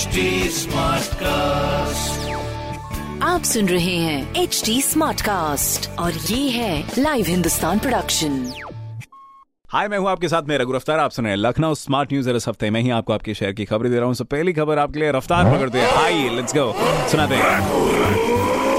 HD cast आप सुन रहे हैं एच डी स्मार्ट कास्ट और ये है लाइव हिंदुस्तान प्रोडक्शन हाय मैं हूँ आपके साथ मैं रघु रफ्तार आप सुन रहे हैं लखनऊ स्मार्ट न्यूज़ इस हफ़्ते में ही आपको आपके शहर की खबरें दे रहा हूँ। सब पहली खबर आपके लिए रफ्तार पकड़ते हैं। हाई लेट्स गो सुनाते हैं।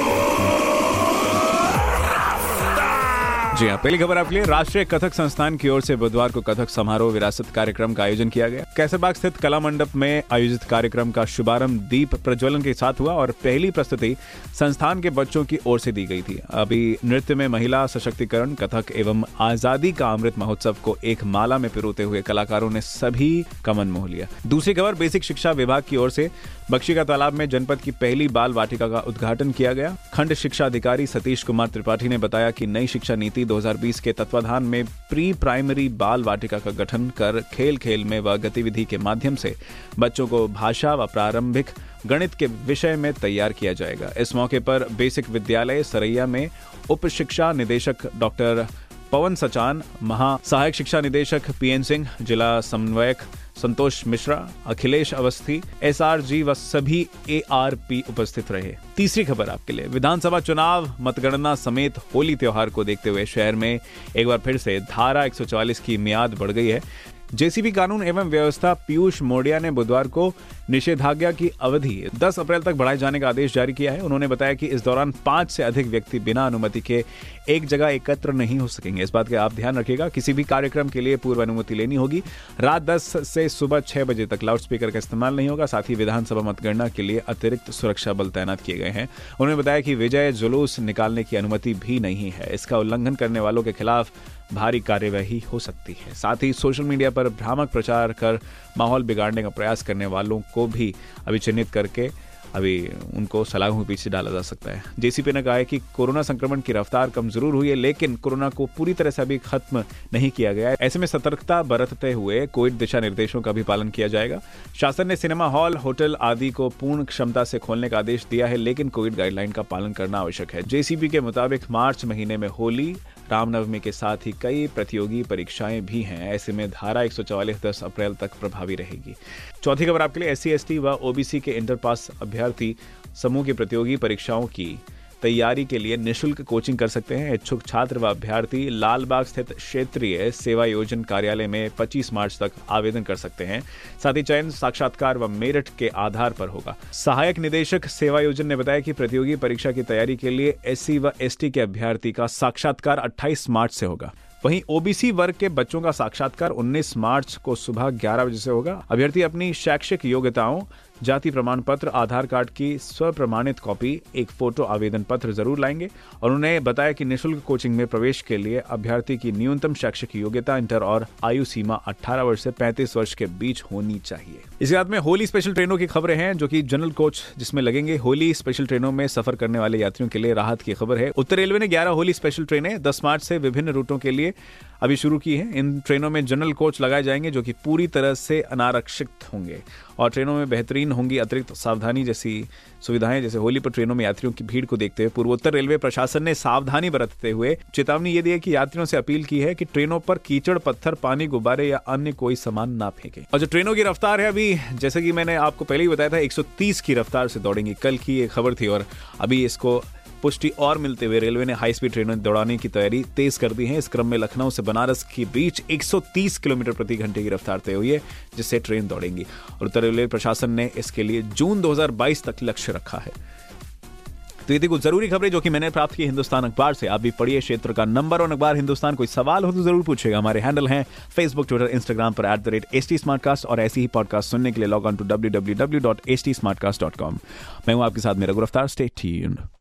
जी हाँ पहली खबर आपके लिए। राष्ट्रीय कथक संस्थान की ओर से बुधवार को कथक समारोह, विरासत कार्यक्रम का आयोजन किया गया। कैसरबाग स्थित कला मंडप में आयोजित कार्यक्रम का शुभारंभ दीप प्रज्वलन के साथ हुआ और पहली प्रस्तुति संस्थान के बच्चों की ओर से दी गई थी। अभी नृत्य में महिला सशक्तिकरण, कथक एवं आज़ादी का अमृत महोत्सव को एक माला में पिरोते हुए कलाकारों ने सभी का मन मोह लिया। दूसरी खबर, बेसिक शिक्षा विभाग की ओर से बख्शी का तालाब में जनपद की पहली बाल वाटिका का उद्घाटन किया गया। खंड शिक्षा अधिकारी सतीश कुमार त्रिपाठी ने बताया कि नई शिक्षा नीति 2020 के तत्वाधान में प्री प्राइमरी बाल वाटिका का गठन कर खेल खेल में व गतिविधि के माध्यम से बच्चों को भाषा व प्रारंभिक गणित के विषय में तैयार किया जाएगा। इस मौके पर बेसिक विद्यालय सरैया में उप शिक्षा निदेशक डॉक्टर पवन सचान, महा सहायक शिक्षा निदेशक पीएन सिंह, जिला समन्वयक Santosh Mishra, Akhilesh Awasthi S R G व सभी ए आर पी उपस्थित रहे। तीसरी खबर आपके लिए। विधानसभा चुनाव मतगणना समेत होली त्योहार को देखते हुए शहर में एक बार फिर से धारा 144 की मियाद बढ़ गई है। जेसीबी कानून एवं व्यवस्था पीयूष मोडिया ने बुधवार को निषेधाज्ञा की अवधि 10 अप्रैल तक बढ़ाए जाने का आदेश जारी किया है। उन्होंने बताया कि इस दौरान पाँच से अधिक व्यक्ति बिना अनुमति के एक जगह एकत्र नहीं हो सकेंगे। इस बात का आप ध्यान रखिएगा। किसी भी कार्यक्रम के लिए पूर्व अनुमति लेनी होगी। रात 10 से सुबह छह बजे तक लाउडस्पीकर का इस्तेमाल नहीं होगा। साथ ही विधानसभा मतगणना के लिए अतिरिक्त सुरक्षा बल तैनात किए गए हैं। उन्होंने बताया कि विजय जुलूस निकालने की अनुमति भी नहीं है। इसका उल्लंघन करने वालों के खिलाफ भारी कार्यवाही हो सकती है। साथ ही सोशल मीडिया पर भ्रामक प्रचार कर माहौल बिगाड़ने का प्रयास करने वालों को भी अभी चिन्हित करके अभी उनको सलाखों के पीछे डाला जा सकता है। जेसीपी ने कहा है कि कोरोना संक्रमण की रफ्तार कम ज़रूर हुई है, लेकिन कोरोना को पूरी तरह से अभी खत्म नहीं किया गया है। ऐसे में सतर्कता बरतते हुए कोविड दिशा निर्देशों का भी पालन किया जाएगा। शासन ने सिनेमा हॉल, होटल आदि को पूर्ण क्षमता से खोलने का आदेश दिया है, लेकिन कोविड गाइडलाइन का पालन करना आवश्यक है। जेसीबी के मुताबिक मार्च महीने में होली रामनवमी के साथ ही कई प्रतियोगी परीक्षाएँ भी हैं। ऐसे में धारा 144 10 अप्रैल तक प्रभावी रहेगी। चौथी खबर आपके लिए एस सी व ओबीसी के इंटर पास अभ्यर्थी समूह की प्रतियोगी परीक्षाओं की तैयारी के लिए निशुल्क कोचिंग कर सकते हैं। इच्छुक छात्र व अभ्यर्थी लालबाग स्थित क्षेत्रीय सेवा योजन कार्यालय में 25 मार्च तक आवेदन कर सकते हैं। साथ ही चयन साक्षात्कार व मेरिट के आधार पर होगा। सहायक निदेशक सेवा योजन ने बताया कि प्रतियोगी परीक्षा की तैयारी के लिए एस व एसटी के अभ्यर्थी का साक्षात्कार अट्ठाईस मार्च से होगा। वहीं ओबीसी वर्ग के बच्चों का साक्षात्कार 19 मार्च को सुबह 11 बजे से होगा। अभ्यर्थी अपनी शैक्षिक योग्यताओं जाति प्रमाण पत्र आधार कार्ड की स्वप्रमाणित कॉपी, एक फ़ोटो आवेदन पत्र ज़रूर लाएँगे। और उन्हें बताया कि निशुल्क कोचिंग में प्रवेश के लिए अभ्यर्थी की न्यूनतम शैक्षिक योग्यता, इंटर और आयु सीमा 18 वर्ष से 35 वर्ष के बीच होनी चाहिए। इसी रात में होली स्पेशल ट्रेनों की खबरें हैं, जो की जनरल कोच जिसमें लगेंगे। होली स्पेशल ट्रेनों में सफ़र करने वाले यात्रियों के लिए राहत की खबर है। उत्तर रेलवे ने ग्यारह होली स्पेशल ट्रेनें दस मार्च से विभिन्न रूटों के लिए अभी शुरू की है। इन ट्रेनों में जनरल कोच लगाए जाएँगे जो कि पूरी तरह से अनारक्षित होंगे। और ट्रेनों में बेहतरीन होंगी अतिरिक्त सावधानी जैसी सुविधाएँ, जैसे होली पर ट्रेनों में यात्रियों की भीड़ को देखते हुए पूर्वोत्तर रेलवे प्रशासन ने सावधानी बरतते हुए चेतावनी ये दी है कि यात्रियों से अपील की है कि ट्रेनों पर कीचड़, पत्थर, पानी, गुब्बारे या अन्य कोई सामान ना फेंके। और जो ट्रेनों की रफ्तार है अभी, जैसे कि मैंने आपको पहले ही बताया था 130 की रफ्तार से दौड़ेंगी। कल की ये खबर थी और अभी इसको पुष्टि और मिलते हुए रेलवे ने हाई स्पीड ट्रेनें दौड़ाने की तैयारी तेज कर दी है। इस क्रम में लखनऊ से बनारस के बीच 130 किलोमीटर प्रति घंटे की रफ्तार तय हुई है, जिससे ट्रेन दौड़ेंगी। और उत्तर रेलवे प्रशासन ने इसके लिए जून 2022 तक लक्ष्य रखा है। तो ये कुछ ज़रूरी खबरें जो कि मैंने प्राप्त की हिंदुस्तान अखबार से। आप भी पढ़िए क्षेत्र का नंबर और अखबार। हिंदुस्तान कोई सवाल हो तो ज़रूर पूछेगा। हमारे हैंडल हैं फेसबुक ट्विटर इंस्टाग्राम पर at the rate S T और ऐसी ही पॉडकास्ट सुनने के लिए log on to W W W dot S T dot com मैं हूँ आपके साथ मेरा गिरफ़्तार स्टेट